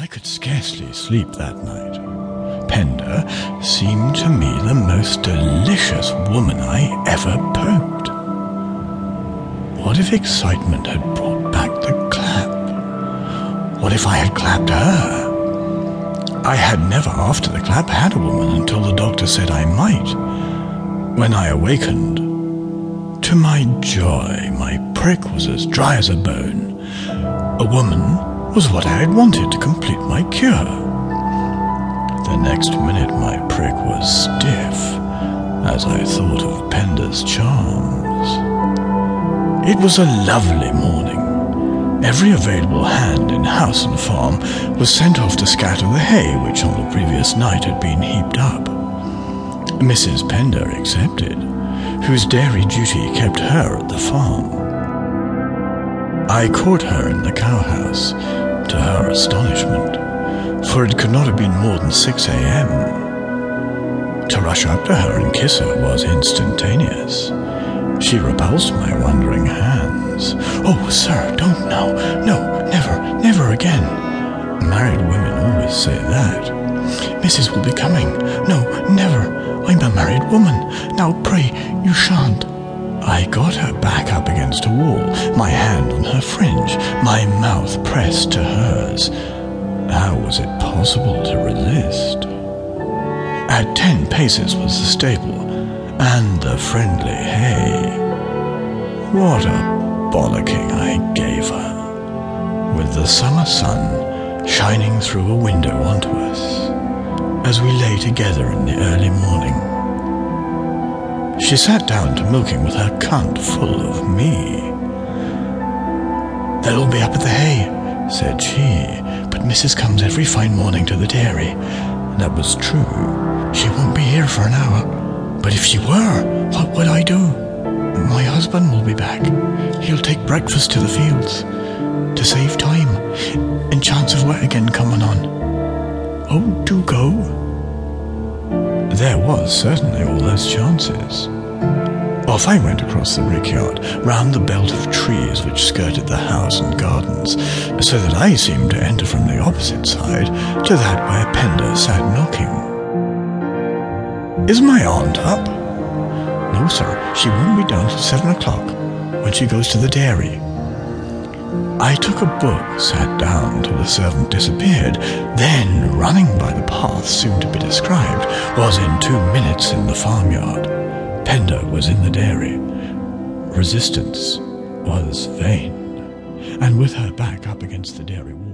I could scarcely sleep that night. Pender seemed to me the most delicious woman I ever poked. What if excitement had brought back the clap? What if I had clapped her? I had never after the clap had a woman until the doctor said I might. When I awakened, to my joy, my prick was as dry as a bone. A woman was what I had wanted to complete my cure. The next minute, my prick was stiff as I thought of Pender's charms. It was a lovely morning. Every available hand in house and farm was sent off to scatter the hay which on the previous night had been heaped up. Mrs. Pender accepted, whose dairy duty kept her at the farm. I caught her in the cowhouse, to her astonishment, for it could not have been more than 6 a.m. To rush up to her and kiss her was instantaneous. She repulsed my wondering hands. Oh, sir, don't now. No, never, never again. Married women always say that. Mrs. will be coming. No, never. I'm a married woman. Now, pray, you shan't. I got her back up a wall, my hand on her fringe, my mouth pressed to hers. How was it possible to resist? At ten paces was the stable, and the friendly hay. What a bollocking I gave her, with the summer sun shining through a window onto us, as we lay together in the early morning. She sat down to milking with her cunt full of me. They'll all be up at the hay, said she, but Mrs. comes every fine morning to the dairy. And that was true. She won't be here for an hour. But if she were, what would I do? My husband will be back. He'll take breakfast to the fields to save time and chance of wet again coming on. Oh, do go. There was certainly all those chances. Off I went across the rickyard, round the belt of trees which skirted the house and gardens, so that I seemed to enter from the opposite side to that where Pender sat knocking. Is my aunt up? No, sir, she won't be down till seven o'clock, when she goes to the dairy. I took a book, sat down till the servant disappeared, then, running by the path soon to be described, was in two minutes in the farmyard. Pender was in the dairy. Resistance was vain, and with her back up against the dairy wall,